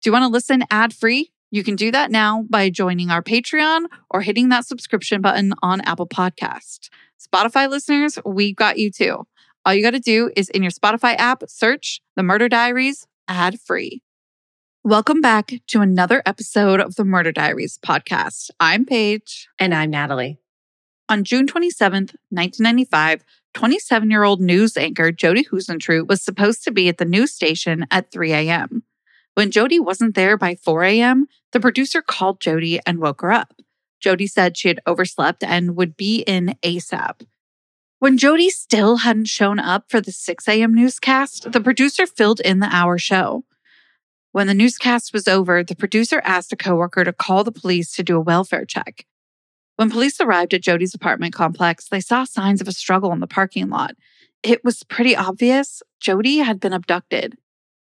Do you want to listen ad free? You can do that now by joining our Patreon or hitting that subscription button on Apple Podcast. Spotify listeners, we got you too. All you got to do is in your Spotify app, search The Murder Diaries ad free. Welcome back to another episode of the Murder Diaries podcast. I'm Paige. And I'm Natalie. On June 27th, 1995, 27 year old news anchor Jodi Huisentruit was supposed to be at the news station at 3 a.m. When Jodi wasn't there by 4 a.m., the producer called Jodi and woke her up. Jodi said she had overslept and would be in ASAP. When Jodi still hadn't shown up for the 6 a.m. newscast, the producer filled in the hour show. When the newscast was over, the producer asked a coworker to call the police to do a welfare check. When police arrived at Jodi's apartment complex, they saw signs of a struggle in the parking lot. It was pretty obvious Jodi had been abducted.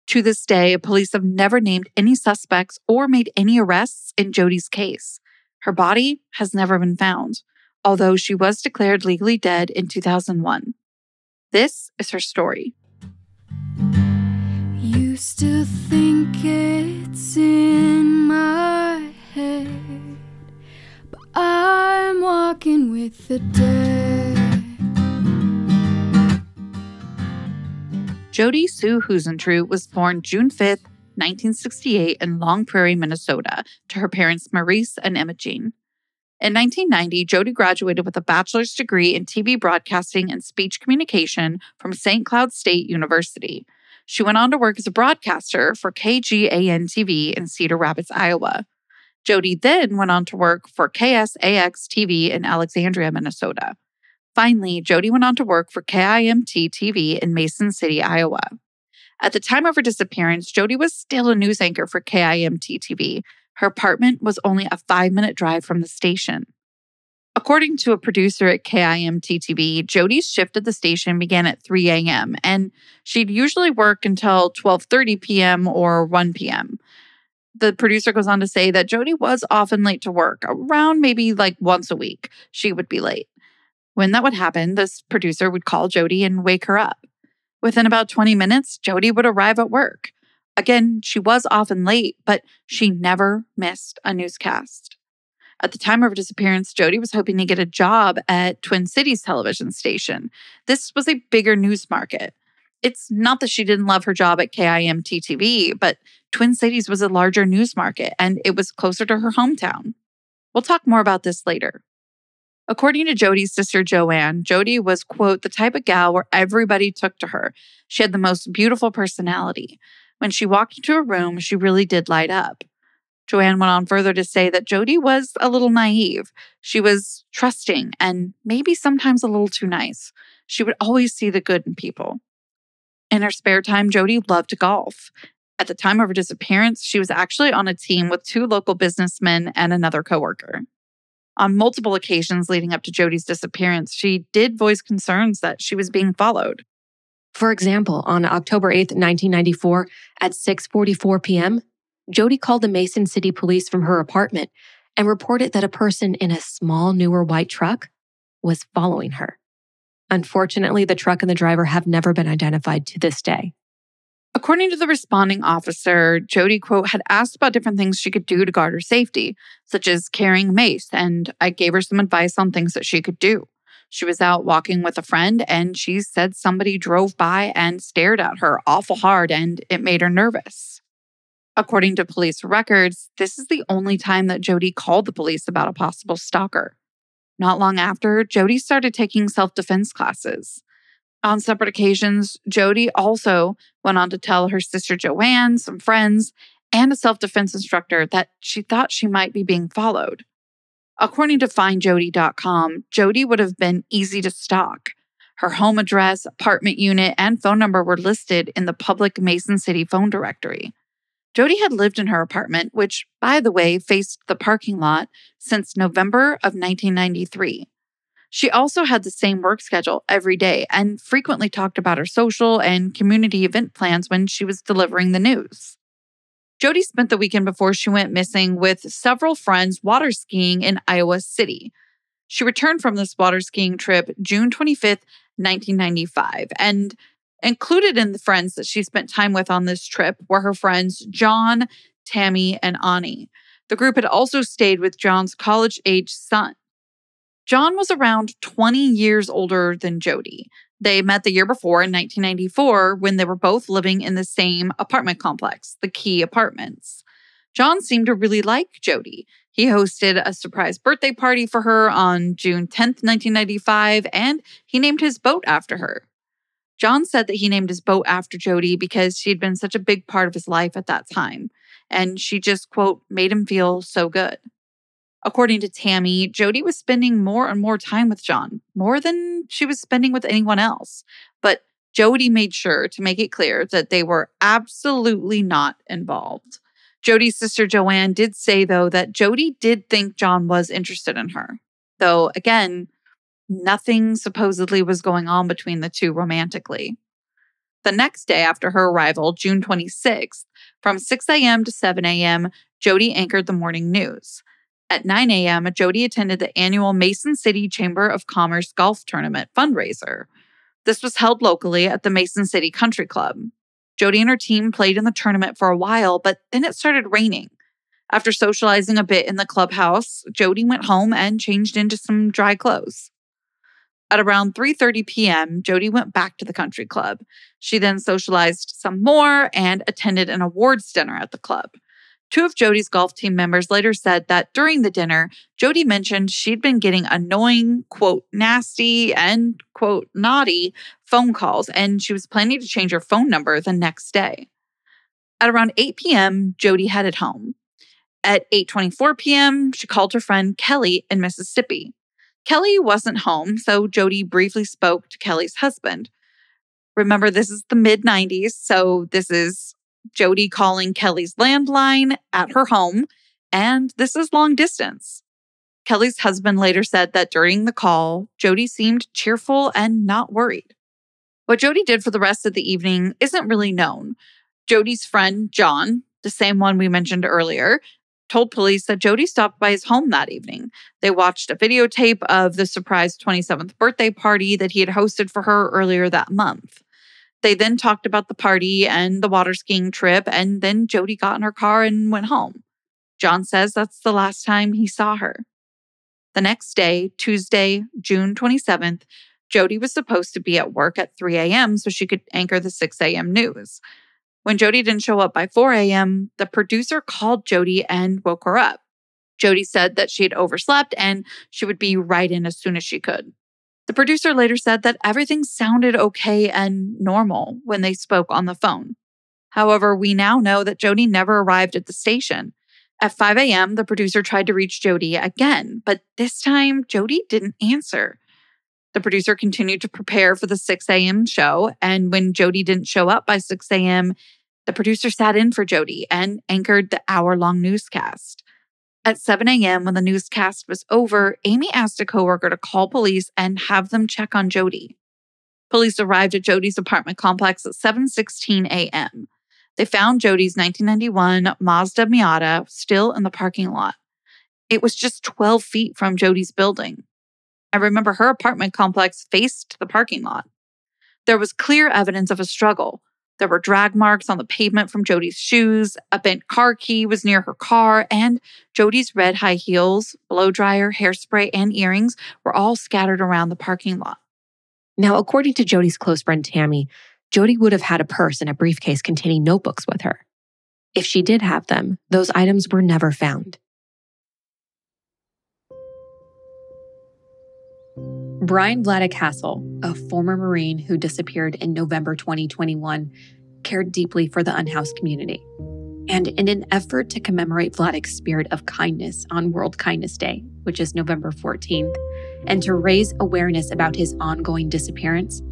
To this day, police have never named any suspects or made any arrests in Jodi's case. Her body has never been found, although she was declared legally dead in 2001. This is her story. Think it's in my head, but I'm walking with the dead. Jodi Sue Huisentruit was born June 5, 1968, in Long Prairie, Minnesota, to her parents Maurice and Imogene. In 1990, Jodi graduated with a bachelor's degree in TV broadcasting and speech communication from St. Cloud State University. She went on to work as a broadcaster for KGAN TV in Cedar Rapids, Iowa. Jodi then went on to work for KSAX TV in Alexandria, Minnesota. Finally, Jodi went on to work for KIMT TV in Mason City, Iowa. At the time of her disappearance, Jodi was still a news anchor for KIMT TV. Her apartment was only a five minute drive from the station. According to a producer at KIMT TV, Jodi's shift at the station began at 3 a.m. and she'd usually work until 12:30 p.m. or 1 p.m. The producer goes on to say that Jodi was often late to work, around maybe like once a week. She would be late. When that would happen, this producer would call Jodi and wake her up. Within about 20 minutes, Jodi would arrive at work. Again, she was often late, but she never missed a newscast. At the time of her disappearance, Jodi was hoping to get a job at Twin Cities television station. This was a bigger news market. It's not that she didn't love her job at KIMT TV, but Twin Cities was a larger news market and it was closer to her hometown. We'll talk more about this later. According to Jodi's sister Joanne, Jodi was, quote, the type of gal where everybody took to her. She had the most beautiful personality. When she walked into a room, she really did light up. Joanne went on further to say that Jodi was a little naive. She was trusting and maybe sometimes a little too nice. She would always see the good in people. In her spare time, Jody loved to golf. At the time of her disappearance, she was actually on a team with two local businessmen and another coworker. On multiple occasions leading up to Jodi's disappearance, she did voice concerns that she was being followed. For example, on October 8, 1994, at 6:44 p.m., Jodi called the Mason City police from her apartment and reported that a person in a small newer white truck was following her. Unfortunately, the truck and the driver have never been identified to this day. According to the responding officer, Jodi, quote, had asked about different things she could do to guard her safety, such as carrying mace, and I gave her some advice on things that she could do. She was out walking with a friend and she said somebody drove by and stared at her awful hard and it made her nervous. According to police records, this is the only time that Jodi called the police about a possible stalker. Not long after, Jodi started taking self defense classes. On separate occasions, Jodi also went on to tell her sister Joanne, some friends, and a self defense instructor that she thought she might be being followed. According to findjodi.com, Jodi would have been easy to stalk. Her home address, apartment unit, and phone number were listed in the public Mason City phone directory. Jodi had lived in her apartment, which, by the way, faced the parking lot since November of 1993. She also had the same work schedule every day and frequently talked about her social and community event plans when she was delivering the news. Jodi spent the weekend before she went missing with several friends water skiing in Iowa City. She returned from this water skiing trip June 25th, 1995, and Included in the friends that she spent time with on this trip were her friends John, Tammy, and Ani. The group had also stayed with John's college age son. John was around 20 years older than Jodi. They met the year before in 1994 when they were both living in the same apartment complex, the Key Apartments. John seemed to really like Jodi. He hosted a surprise birthday party for her on June 10th, 1995, and he named his boat after her. John said that he named his boat after Jodi because she had been such a big part of his life at that time, and she just, quote, made him feel so good. According to Tammy, Jodi was spending more and more time with John, more than she was spending with anyone else. But Jodi made sure to make it clear that they were absolutely not involved. Jodi's sister Joanne did say, though, that Jodi did think John was interested in her. Though, again, nothing supposedly was going on between the two romantically. The next day after her arrival, June 26th, from 6 a.m. to 7 a.m., Jodi anchored the morning news. At 9 a.m., Jodi attended the annual Mason City Chamber of Commerce Golf Tournament fundraiser. This was held locally at the Mason City Country Club. Jodi and her team played in the tournament for a while, but then it started raining. After socializing a bit in the clubhouse, Jodi went home and changed into some dry clothes. At around 3:30 p.m., Jodi went back to the country club. She then socialized some more and attended an awards dinner at the club. Two of Jodi's golf team members later said that during the dinner, Jodi mentioned she'd been getting annoying, quote, nasty, and, quote, naughty phone calls, and she was planning to change her phone number the next day. At around 8 p.m., Jodi headed home. At 8:24 p.m., she called her friend Kelly in Mississippi. Kelly wasn't home, so Jodi briefly spoke to Kelly's husband. Remember, this is the mid 90s, so this is Jodi calling Kelly's landline at her home, and this is long distance. Kelly's husband later said that during the call, Jodi seemed cheerful and not worried. What Jodi did for the rest of the evening isn't really known. Jodi's friend, John, the same one we mentioned earlier, told police that Jodi stopped by his home that evening. They watched a videotape of the surprise 27th birthday party that he had hosted for her earlier that month. They then talked about the party and the water skiing trip, and then Jodi got in her car and went home. John says that's the last time he saw her. The next day, Tuesday, June 27th, Jodi was supposed to be at work at 3 a.m. so she could anchor the 6 a.m. news. When Jodi didn't show up by 4 a.m., the producer called Jodi and woke her up. Jodi said that she had overslept and she would be right in as soon as she could. The producer later said that everything sounded okay and normal when they spoke on the phone. However, we now know that Jodi never arrived at the station. At 5 a.m., the producer tried to reach Jodi again, but this time Jodi didn't answer. The producer continued to prepare for the 6 a.m. show, and when Jodi didn't show up by 6 a.m., the producer sat in for Jodi and anchored the hour long newscast. At 7 a.m., when the newscast was over, Amy asked a coworker to call police and have them check on Jodi. Police arrived at Jodi's apartment complex at 7:16 a.m. They found Jodi's 1991 Mazda Miata still in the parking lot. It was just 12 feet from Jodi's building. I remember her apartment complex faced the parking lot. There was clear evidence of a struggle, there were drag marks on the pavement from Jodi's shoes, a bent car key was near her car, and Jodi's red high heels, blow dryer, hairspray, and earrings were all scattered around the parking lot. Now, according to Jodi's close friend Tammy, Jodi would have had a purse and a briefcase containing notebooks with her. If she did have them, those items were never found. Bryan Vladek Hasel, a former Marine who disappeared in November 2021, cared deeply for the unhoused community. And in an effort to commemorate Vladek's spirit of kindness on World Kindness Day, which is November 14th, and to raise awareness about his ongoing disappearance,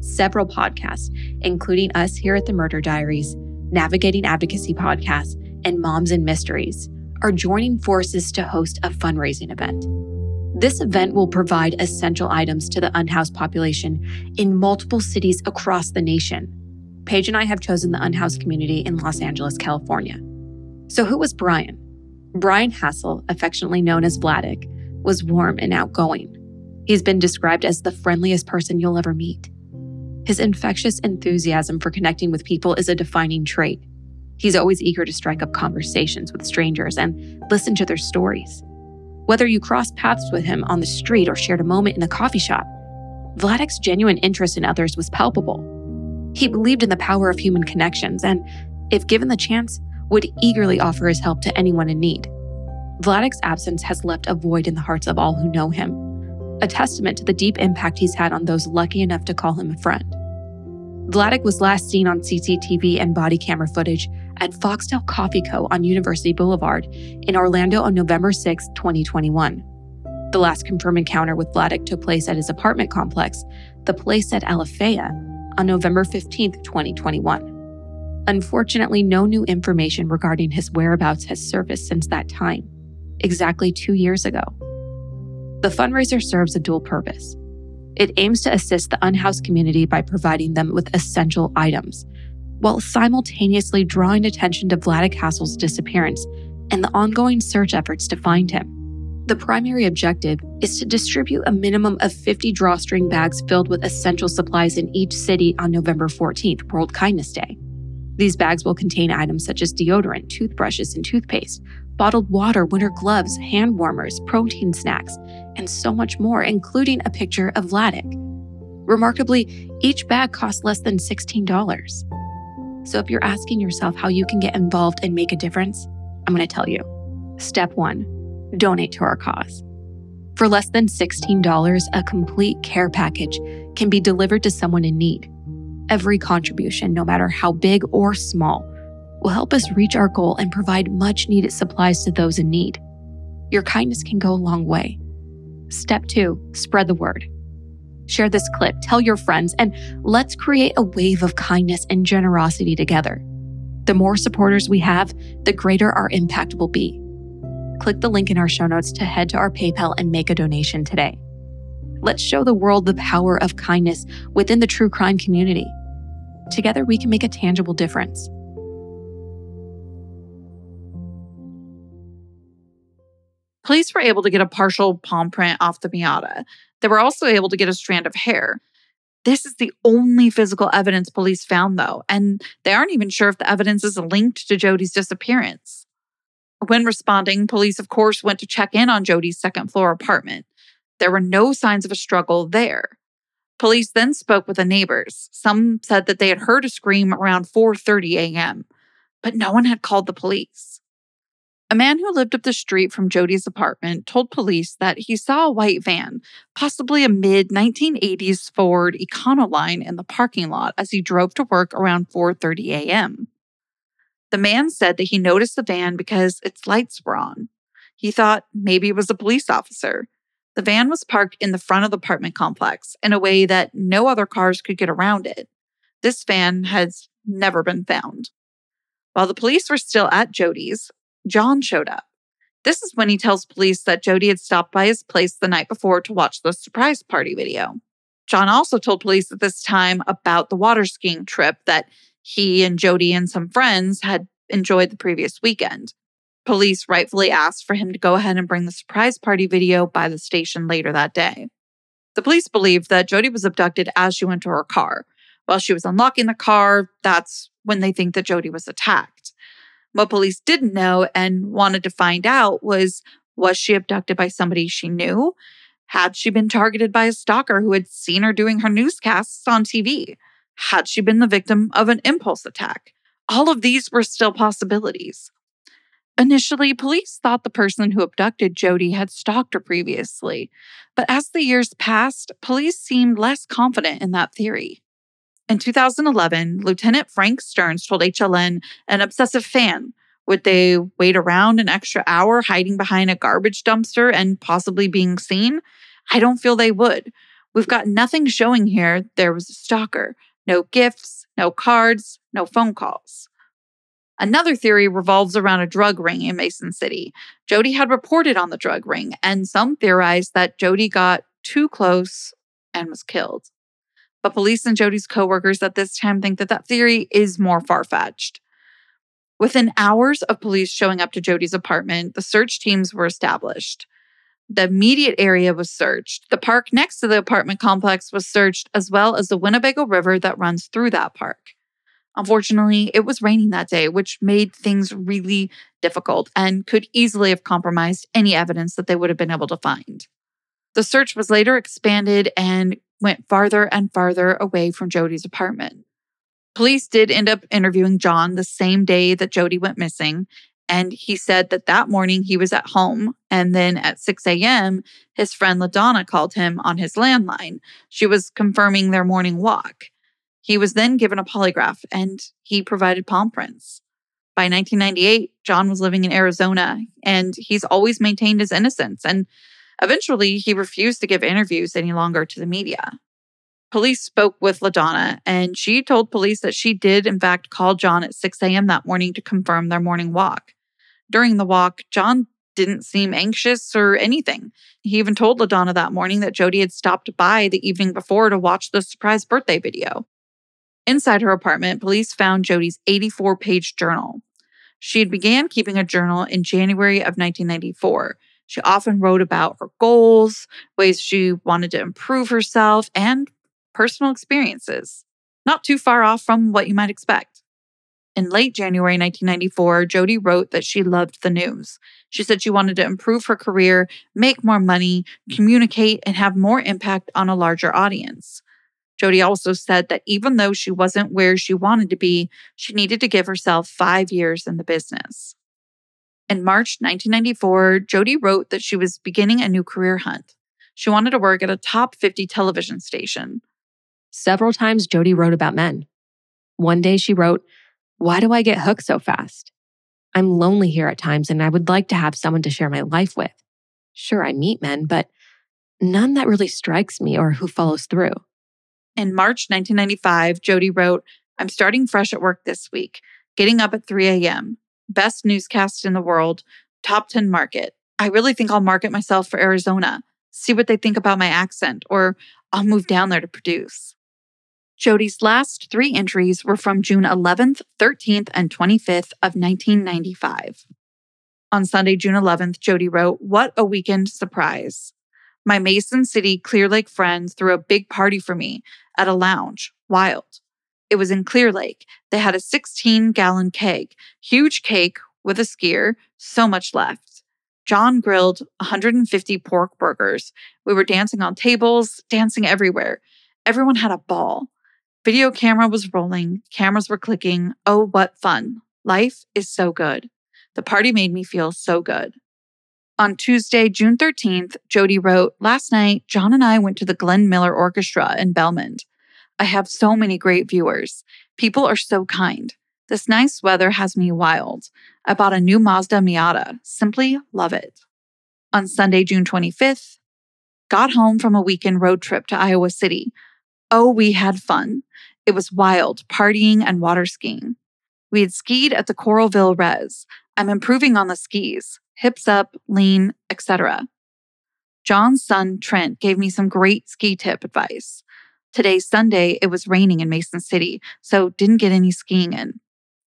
several podcasts, including us here at the Murder Diaries, Navigating Advocacy Podcast, and Moms and Mysteries, are joining forces to host a fundraising event. This event will provide essential items to the unhoused population in multiple cities across the nation. Paige and I have chosen the unhoused community in Los Angeles, California. So, who was Bryan? Bryan Hasel, affectionately known as Vladek, was warm and outgoing. He's been described as the friendliest person you'll ever meet. His infectious enthusiasm for connecting with people is a defining trait. He's always eager to strike up conversations with strangers and listen to their stories. Whether you crossed paths with him on the street or shared a moment in a coffee shop, Vladek's genuine interest in others was palpable. He believed in the power of human connections and, if given the chance, would eagerly offer his help to anyone in need. Vladek's absence has left a void in the hearts of all who know him, a testament to the deep impact he's had on those lucky enough to call him a friend. Vladek was last seen on CCTV and body camera footage at Foxtail Coffee Co. on University Boulevard in Orlando on November 6, 2021. The last confirmed encounter with Vladek took place at his apartment complex, the place at Alafaya, on November 15, 2021. Unfortunately, no new information regarding his whereabouts has surfaced since that time, exactly two years ago. The fundraiser serves a dual purpose. It aims to assist the unhoused community by providing them with essential items, while simultaneously drawing attention to Vladek Hasel's disappearance and the ongoing search efforts to find him. The primary objective is to distribute a minimum of 50 drawstring bags filled with essential supplies in each city on November 14th, World Kindness Day. These bags will contain items such as deodorant, toothbrushes, and toothpaste, bottled water, winter gloves, hand warmers, protein snacks, and so much more, including a picture of Vladek. Remarkably, each bag costs less than $16. So if you're asking yourself how you can get involved and make a difference, I'm going to tell you. Step one donate to our cause. For less than $16, a complete care package can be delivered to someone in need. Every contribution, no matter how big or small, will help us reach our goal and provide much needed supplies to those in need. Your kindness can go a long way. Step two, spread the word. Share this clip, tell your friends, and let's create a wave of kindness and generosity together. The more supporters we have, the greater our impact will be. Click the link in our show notes to head to our PayPal and make a donation today. Let's show the world the power of kindness within the true crime community. Together, we can make a tangible difference. Police were able to get a partial palm print off the Miata. They were also able to get a strand of hair. This is the only physical evidence police found, though, and they aren't even sure if the evidence is linked to Jodi's disappearance. When responding, police, of course, went to check in on Jodi's second floor apartment. There were no signs of a struggle there. Police then spoke with the neighbors. Some said that they had heard a scream around 4:30 a.m., but no one had called the police. A man who lived up the street from Jodi's apartment told police that he saw a white van, possibly a mid 1980s Ford Econoline in the parking lot as he drove to work around 4:30 a.m. The man said that he noticed the van because its lights were on. He thought maybe it was a police officer. The van was parked in the front of the apartment complex in a way that no other cars could get around it. This van has never been found. While the police were still at Jodi's, John showed up. This is when he tells police that Jodi had stopped by his place the night before to watch the surprise party video. John also told police at this time about the water skiing trip that he and Jodi and some friends had enjoyed the previous weekend. Police rightfully asked for him to go ahead and bring the surprise party video by the station later that day. The police believed that Jodi was abducted as she went to her car. While she was unlocking the car, that's when they think that Jodi was attacked. What police didn't know and wanted to find out was was she abducted by somebody she knew? Had she been targeted by a stalker who had seen her doing her newscasts on TV? Had she been the victim of an impulse attack? All of these were still possibilities. Initially, police thought the person who abducted Jodi had stalked her previously, but as the years passed, police seemed less confident in that theory. In 2011, Lieutenant Frank Stearns told HLN an obsessive fan would they wait around an extra hour hiding behind a garbage dumpster and possibly being seen? I don't feel they would. We've got nothing showing here there was a stalker. No gifts, no cards, no phone calls. Another theory revolves around a drug ring in Mason City. Jodi had reported on the drug ring, and some theorized that Jodi got too close and was killed. But police and Jodi's coworkers at this time think that that theory is more far fetched. Within hours of police showing up to Jodi's apartment, the search teams were established. The immediate area was searched. The park next to the apartment complex was searched, as well as the Winnebago River that runs through that park. Unfortunately, it was raining that day, which made things really difficult and could easily have compromised any evidence that they would have been able to find. The search was later expanded and went farther and farther away from Jodi's apartment. Police did end up interviewing John the same day that Jodi went missing, and he said that that morning he was at home. And then at 6 a.m., his friend LaDonna called him on his landline. She was confirming their morning walk. He was then given a polygraph and he provided palm prints. By 1998, John was living in Arizona and he's always maintained his innocence. And eventually, he refused to give interviews any longer to the media. Police spoke with LaDonna and she told police that she did, in fact, call John at 6 a.m. that morning to confirm their morning walk. During the walk, John didn't seem anxious or anything. He even told LaDonna that morning that Jodi had stopped by the evening before to watch the surprise birthday video. Inside her apartment, police found Jodi's 84 page journal. She had began keeping a journal in January of 1994. She often wrote about her goals, ways she wanted to improve herself, and personal experiences. Not too far off from what you might expect. In late January 1994, Jodi wrote that she loved the news. She said she wanted to improve her career, make more money, communicate, and have more impact on a larger audience. Jodi also said that even though she wasn't where she wanted to be, she needed to give herself five years in the business. In March 1994, Jodi wrote that she was beginning a new career hunt. She wanted to work at a top 50 television station. Several times, Jodi wrote about men. One day she wrote, Why do I get hooked so fast? I'm lonely here at times and I would like to have someone to share my life with. Sure, I meet men, but none that really strikes me or who follows through. In March 1995, Jodi wrote, I'm starting fresh at work this week, getting up at 3 a.m. Best newscast in the world, top 10 market. I really think I'll market myself for Arizona, see what they think about my accent, or I'll move down there to produce. Jodi's last three entries were from June 11th, 13th, and 25th of 1995. On Sunday, June 11th, Jodi wrote, What a weekend surprise. My Mason City Clear Lake friends threw a big party for me at a lounge. Wild. It was in Clear Lake. They had a 16 gallon keg, huge cake with a skier, so much left. John grilled 150 pork burgers. We were dancing on tables, dancing everywhere. Everyone had a ball. Video camera was rolling, cameras were clicking. Oh, what fun. Life is so good. The party made me feel so good. On Tuesday, June 13th, Jodi wrote, Last night, John and I went to the Glenn Miller Orchestra in Belmond. I have so many great viewers. People are so kind. This nice weather has me wild. I bought a new Mazda Miata. Simply love it. On Sunday, June 25th, got home from a weekend road trip to Iowa City. Oh, we had fun. It was wild, partying and water skiing. We had skied at the Coralville Res. I'm improving on the skis hips up, lean, etc. John's son, Trent, gave me some great ski tip advice. Today's Sunday, it was raining in Mason City, so didn't get any skiing in.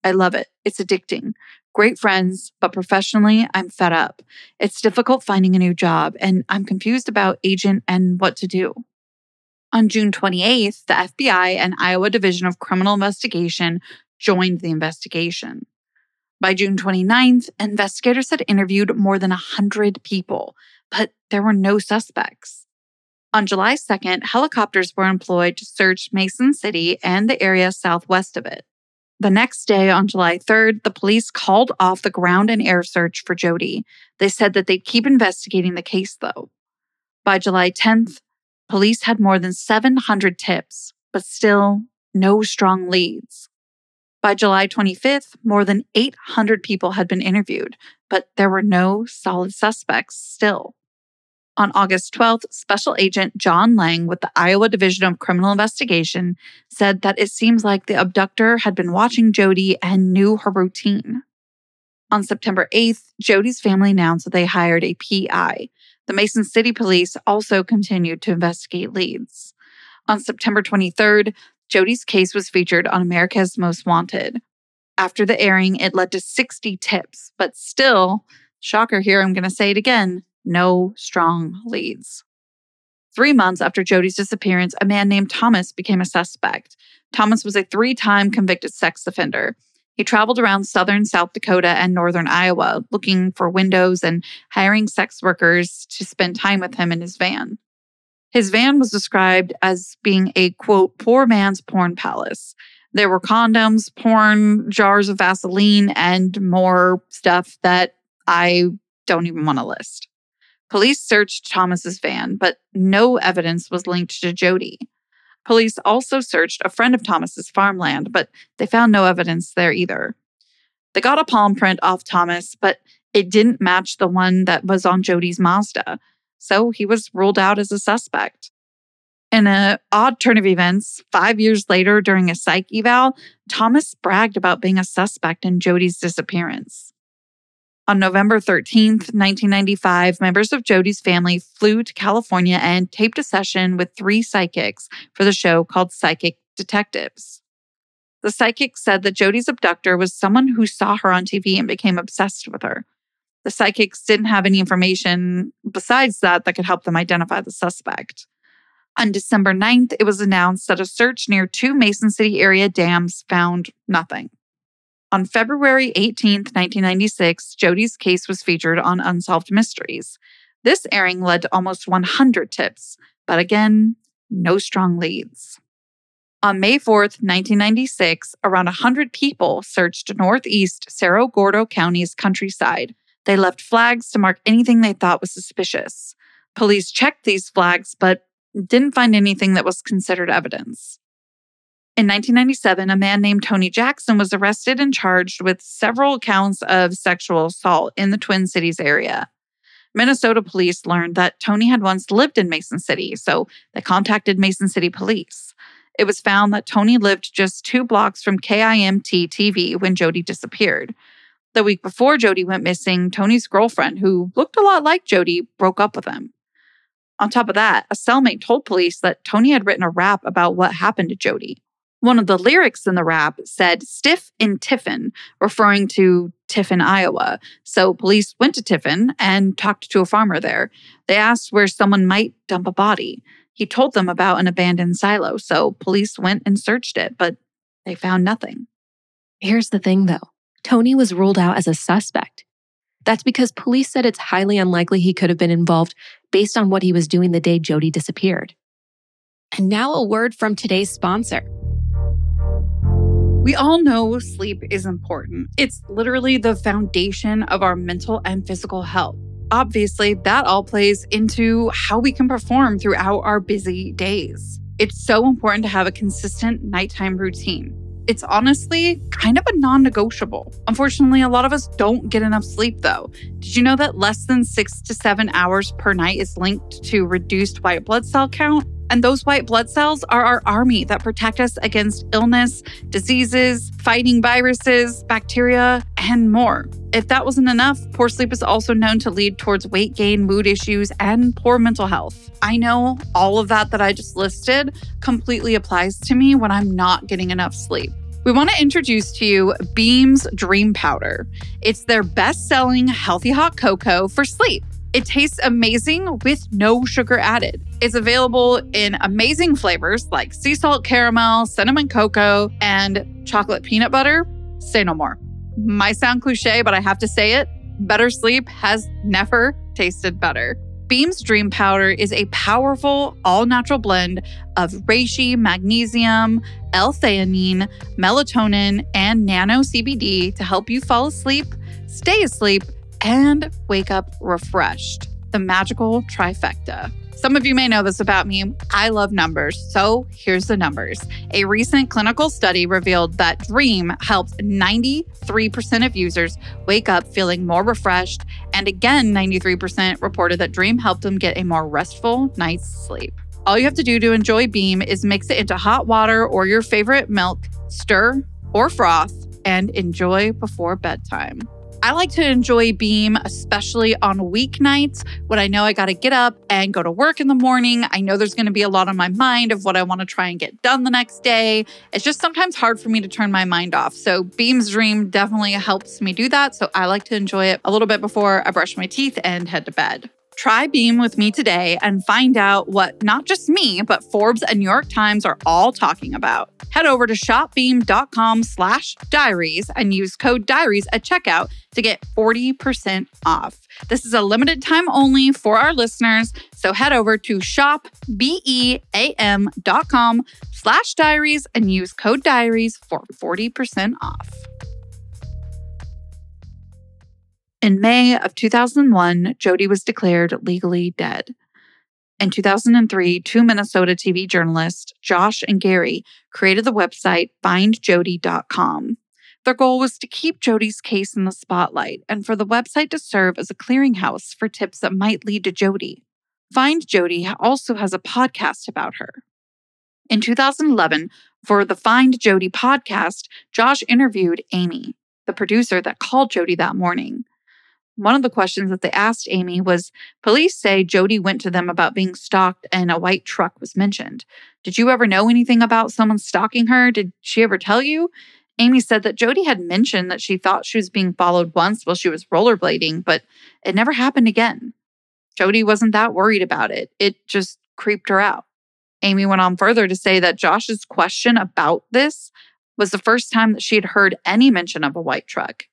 I love it. It's addicting. Great friends, but professionally, I'm fed up. It's difficult finding a new job, and I'm confused about agent and what to do. On June 28th, the FBI and Iowa Division of Criminal Investigation joined the investigation. By June 29th, investigators had interviewed more than 100 people, but there were no suspects. On July 2nd, helicopters were employed to search Mason City and the area southwest of it. The next day, on July 3rd, the police called off the ground and air search for Jodi. They said that they'd keep investigating the case, though. By July 10th, police had more than 700 tips, but still no strong leads. By July 25th, more than 800 people had been interviewed, but there were no solid suspects still. On August 12th, Special Agent John Lang with the Iowa Division of Criminal Investigation said that it seems like the abductor had been watching Jodi and knew her routine. On September 8th, Jodi's family announced that they hired a PI. The Mason City Police also continued to investigate leads. On September 23rd, Jodi's case was featured on America's Most Wanted. After the airing, it led to 60 tips, but still, shocker here, I'm going to say it again, no strong leads. Three months after Jodi's disappearance, a man named Thomas became a suspect. Thomas was a three time convicted sex offender. He traveled around southern South Dakota and northern Iowa looking for windows and hiring sex workers to spend time with him in his van. His van was described as being a quote, poor man's porn palace. There were condoms, porn, jars of Vaseline, and more stuff that I don't even want to list. Police searched Thomas's van, but no evidence was linked to Jodi. Police also searched a friend of Thomas's farmland, but they found no evidence there either. They got a palm print off Thomas, but it didn't match the one that was on Jodi's Mazda, so he was ruled out as a suspect. In an odd turn of events, five years later during a psych eval, Thomas bragged about being a suspect in Jodi's disappearance. On November 13th, 1995, members of Jodi's family flew to California and taped a session with three psychics for the show called Psychic Detectives. The psychic said that Jodi's abductor was someone who saw her on TV and became obsessed with her. The psychics didn't have any information besides that that could help them identify the suspect. On December 9th, it was announced that a search near two Mason City area dams found nothing. On February 18, 1996, Jodi's case was featured on Unsolved Mysteries. This airing led to almost 100 tips, but again, no strong leads. On May 4th, 1996, around 100 people searched northeast Cerro Gordo County's countryside. They left flags to mark anything they thought was suspicious. Police checked these flags, but didn't find anything that was considered evidence. In 1997, a man named Tony Jackson was arrested and charged with several counts of sexual assault in the Twin Cities area. Minnesota police learned that Tony had once lived in Mason City, so they contacted Mason City police. It was found that Tony lived just two blocks from KIMT TV when Jodi disappeared. The week before Jodi went missing, Tony's girlfriend, who looked a lot like Jodi, broke up with him. On top of that, a cellmate told police that Tony had written a rap about what happened to Jodi. One of the lyrics in the rap said stiff in Tiffin, referring to Tiffin, Iowa. So police went to Tiffin and talked to a farmer there. They asked where someone might dump a body. He told them about an abandoned silo. So police went and searched it, but they found nothing. Here's the thing though Tony was ruled out as a suspect. That's because police said it's highly unlikely he could have been involved based on what he was doing the day Jodi disappeared. And now a word from today's sponsor. We all know sleep is important. It's literally the foundation of our mental and physical health. Obviously, that all plays into how we can perform throughout our busy days. It's so important to have a consistent nighttime routine. It's honestly kind of a non negotiable. Unfortunately, a lot of us don't get enough sleep though. Did you know that less than six to seven hours per night is linked to reduced white blood cell count? And those white blood cells are our army that protect us against illness, diseases, fighting viruses, bacteria, and more. If that wasn't enough, poor sleep is also known to lead towards weight gain, mood issues, and poor mental health. I know all of that that I just listed completely applies to me when I'm not getting enough sleep. We want to introduce to you Beam's Dream Powder. It's their best selling healthy hot cocoa for sleep. It tastes amazing with no sugar added. It's available in amazing flavors like sea salt caramel, cinnamon cocoa, and chocolate peanut butter. Say no more. Might sound cliche, but I have to say it. Better sleep has never tasted better. Beam's Dream Powder is a powerful, all natural blend of reishi, magnesium, L theanine, melatonin, and nano CBD to help you fall asleep, stay asleep, and wake up refreshed. The magical trifecta. Some of you may know this about me. I love numbers. So here's the numbers. A recent clinical study revealed that Dream helps 93% of users wake up feeling more refreshed. And again, 93% reported that Dream helped them get a more restful night's sleep. All you have to do to enjoy Beam is mix it into hot water or your favorite milk, stir or froth, and enjoy before bedtime. I like to enjoy Beam, especially on weeknights when I know I got to get up and go to work in the morning. I know there's going to be a lot on my mind of what I want to try and get done the next day. It's just sometimes hard for me to turn my mind off. So, Beam's Dream definitely helps me do that. So, I like to enjoy it a little bit before I brush my teeth and head to bed. Try Beam with me today and find out what not just me, but Forbes and New York Times are all talking about. Head over to shopbeam.com slash diaries and use code diaries at checkout to get 40% off. This is a limited time only for our listeners, so head over to shopbeam.com slash diaries and use code diaries for 40% off. In May of 2001, Jodi was declared legally dead. In 2003, two Minnesota TV journalists, Josh and Gary, created the website findjodi.com. Their goal was to keep Jodi's case in the spotlight and for the website to serve as a clearinghouse for tips that might lead to Jodi. Find Jodi also has a podcast about her. In 2011, for the Find Jodi podcast, Josh interviewed Amy, the producer that called Jodi that morning. One of the questions that they asked Amy was Police say Jodi went to them about being stalked and a white truck was mentioned. Did you ever know anything about someone stalking her? Did she ever tell you? Amy said that Jodi had mentioned that she thought she was being followed once while she was rollerblading, but it never happened again. Jodi wasn't that worried about it. It just creeped her out. Amy went on further to say that Josh's question about this was the first time that she had heard any mention of a white truck.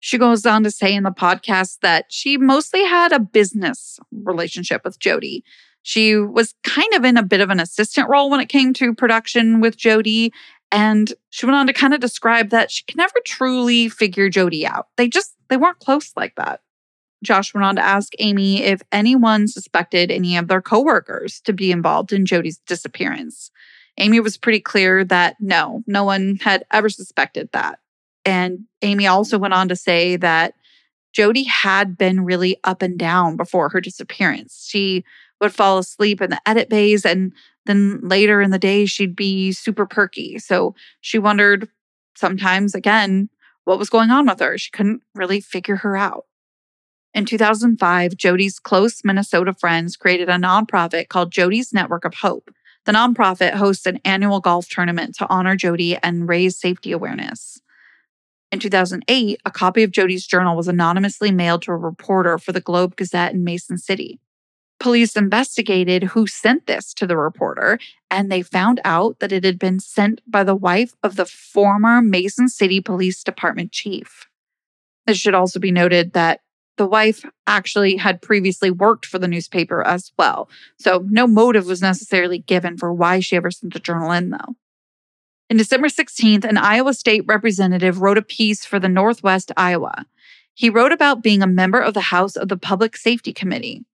She goes on to say in the podcast that she mostly had a business relationship with Jodi. She was kind of in a bit of an assistant role when it came to production with Jodi. And she went on to kind of describe that she could never truly figure Jodi out. They just, they weren't close like that. Josh went on to ask Amy if anyone suspected any of their coworkers to be involved in Jodi's disappearance. Amy was pretty clear that no, no one had ever suspected that. And Amy also went on to say that Jodi had been really up and down before her disappearance. She would fall asleep in the edit bays and then later in the day she'd be super perky. So she wondered sometimes again what was going on with her. She couldn't really figure her out. In 2005, Jodi's close Minnesota friends created a nonprofit called Jodi's Network of Hope. The nonprofit hosts an annual golf tournament to honor Jodi and raise safety awareness. In 2008, a copy of Jodi's journal was anonymously mailed to a reporter for the Globe Gazette in Mason City. Police investigated who sent this to the reporter, and they found out that it had been sent by the wife of the former Mason City Police Department chief. It should also be noted that the wife actually had previously worked for the newspaper as well, so no motive was necessarily given for why she ever sent the journal in, though. In December 16th, an Iowa state representative wrote a piece for the Northwest Iowa. He wrote about being a member of the House of the Public Safety Committee.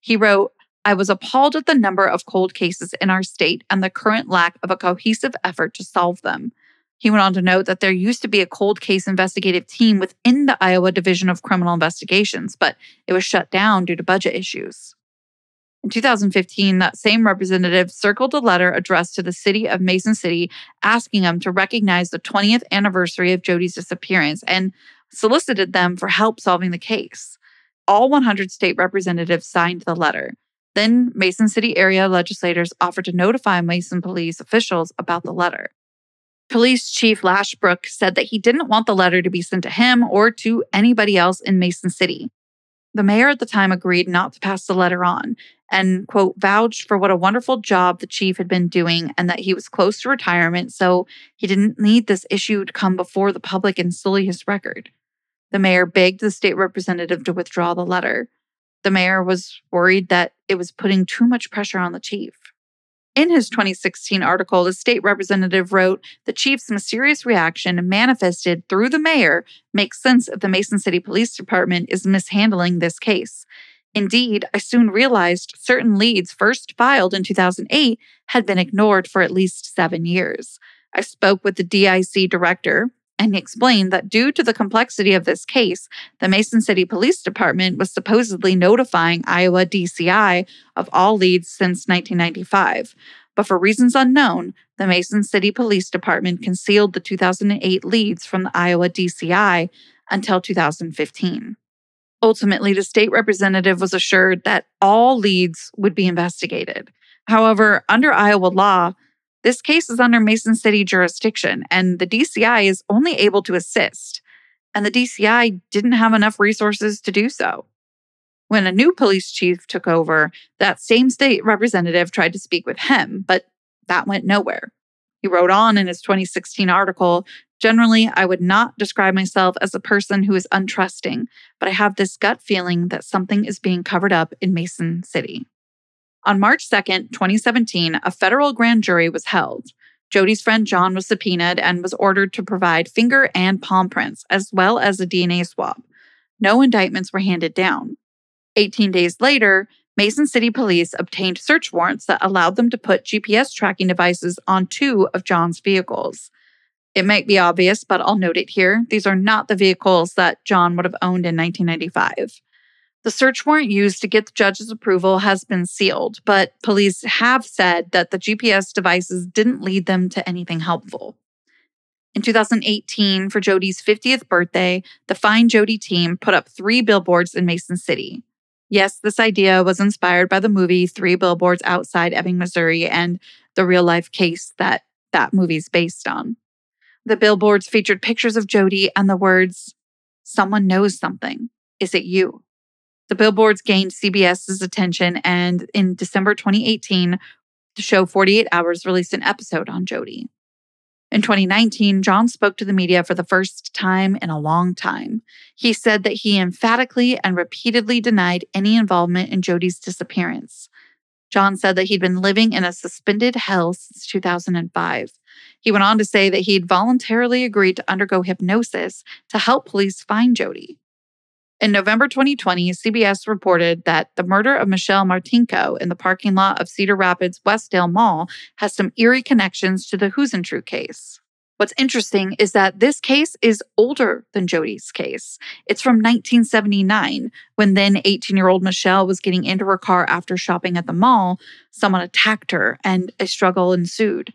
He wrote, I was appalled at the number of cold cases in our state and the current lack of a cohesive effort to solve them. He went on to note that there used to be a cold case investigative team within the Iowa Division of Criminal Investigations, but it was shut down due to budget issues. In 2015, that same representative circled a letter addressed to the city of Mason City asking them to recognize the 20th anniversary of Jodi's disappearance and solicited them for help solving the case. All 100 state representatives signed the letter. Then Mason City area legislators offered to notify Mason police officials about the letter. Police Chief Lashbrook said that he didn't want the letter to be sent to him or to anybody else in Mason City. The mayor at the time agreed not to pass the letter on and, quote, vouched for what a wonderful job the chief had been doing and that he was close to retirement, so he didn't need this issue to come before the public and sully his record. The mayor begged the state representative to withdraw the letter. The mayor was worried that it was putting too much pressure on the chief. In his 2016 article, the state representative wrote The chief's mysterious reaction, manifested through the mayor, makes sense if the Mason City Police Department is mishandling this case. Indeed, I soon realized certain leads first filed in 2008 had been ignored for at least seven years. I spoke with the DIC director, and explained that due to the complexity of this case, the Mason City Police Department was supposedly notifying Iowa DCI of all leads since 1995. But for reasons unknown, the Mason City Police Department concealed the 2008 leads from the Iowa DCI until 2015. Ultimately, the state representative was assured that all leads would be investigated. However, under Iowa law, this case is under Mason City jurisdiction, and the DCI is only able to assist. And the DCI didn't have enough resources to do so. When a new police chief took over, that same state representative tried to speak with him, but that went nowhere. He wrote on in his 2016 article Generally, I would not describe myself as a person who is untrusting, but I have this gut feeling that something is being covered up in Mason City. On March 2nd, 2017, a federal grand jury was held. Jodi's friend John was subpoenaed and was ordered to provide finger and palm prints, as well as a DNA swab. No indictments were handed down. 18 days later, Mason City Police obtained search warrants that allowed them to put GPS tracking devices on two of John's vehicles. It might be obvious, but I'll note it here. These are not the vehicles that John would have owned in 1995. The search warrant used to get the judge's approval has been sealed, but police have said that the GPS devices didn't lead them to anything helpful. In 2018, for Jodi's 50th birthday, the Find Jodi team put up three billboards in Mason City. Yes, this idea was inspired by the movie Three Billboards Outside Ebbing, Missouri, and the real life case that that movie's based on. The billboards featured pictures of Jodi and the words, Someone knows something. Is it you? The billboards gained CBS's attention, and in December 2018, the show 48 Hours released an episode on Jodi. In 2019, John spoke to the media for the first time in a long time. He said that he emphatically and repeatedly denied any involvement in Jodi's disappearance. John said that he'd been living in a suspended hell since 2005. He went on to say that he'd voluntarily agreed to undergo hypnosis to help police find Jodi. In November 2020, CBS reported that the murder of Michelle Martinko in the parking lot of Cedar Rapids Westdale Mall has some eerie connections to the Huisentruit case. What's interesting is that this case is older than Jodi's case. It's from 1979, when then 18 year old Michelle was getting into her car after shopping at the mall. Someone attacked her and a struggle ensued.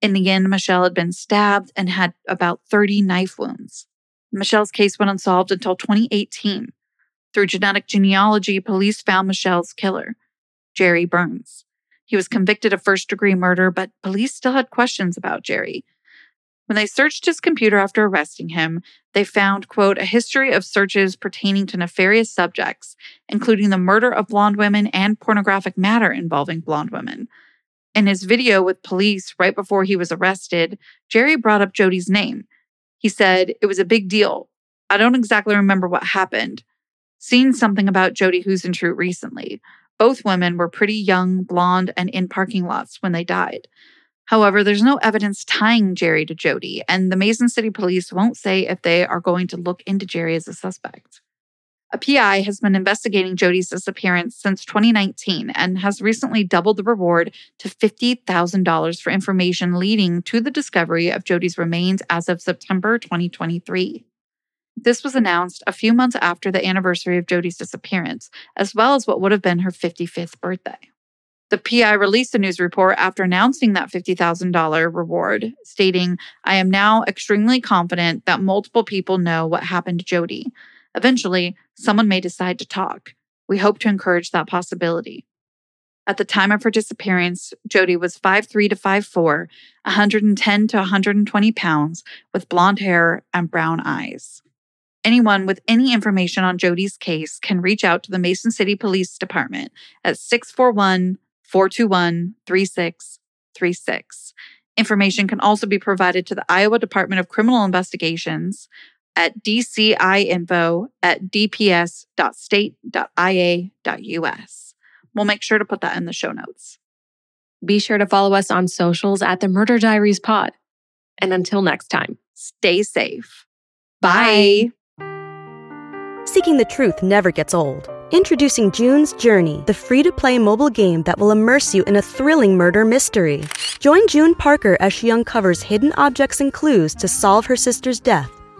In the end, Michelle had been stabbed and had about 30 knife wounds. Michelle's case went unsolved until 2018. Through genetic genealogy, police found Michelle's killer, Jerry Burns. He was convicted of first degree murder, but police still had questions about Jerry. When they searched his computer after arresting him, they found, quote, a history of searches pertaining to nefarious subjects, including the murder of blonde women and pornographic matter involving blonde women. In his video with police right before he was arrested, Jerry brought up Jodi's name he said, It was a big deal. I don't exactly remember what happened. Seen something about Jodi Huisentruit recently. Both women were pretty young, blonde, and in parking lots when they died. However, there's no evidence tying Jerry to Jodi, and the Mason City Police won't say if they are going to look into Jerry as a suspect. A PI has been investigating Jodi's disappearance since 2019 and has recently doubled the reward to $50,000 for information leading to the discovery of Jodi's remains as of September 2023. This was announced a few months after the anniversary of Jodi's disappearance, as well as what would have been her 55th birthday. The PI released a news report after announcing that $50,000 reward, stating, I am now extremely confident that multiple people know what happened to Jodi. Eventually, someone may decide to talk. We hope to encourage that possibility. At the time of her disappearance, Jodi was 5'3 to 5'4, 110 to 120 pounds, with blonde hair and brown eyes. Anyone with any information on Jodi's case can reach out to the Mason City Police Department at 641 421 3636. Information can also be provided to the Iowa Department of Criminal Investigations at dciinfo at dps.state.ia.us. We'll make sure to put that in the show notes. Be sure to follow us on socials at the Murder Diaries Pod. And until next time, stay safe. Bye. Seeking the truth never gets old. Introducing June's Journey, the free to play mobile game that will immerse you in a thrilling murder mystery. Join June Parker as she uncovers hidden objects and clues to solve her sister's death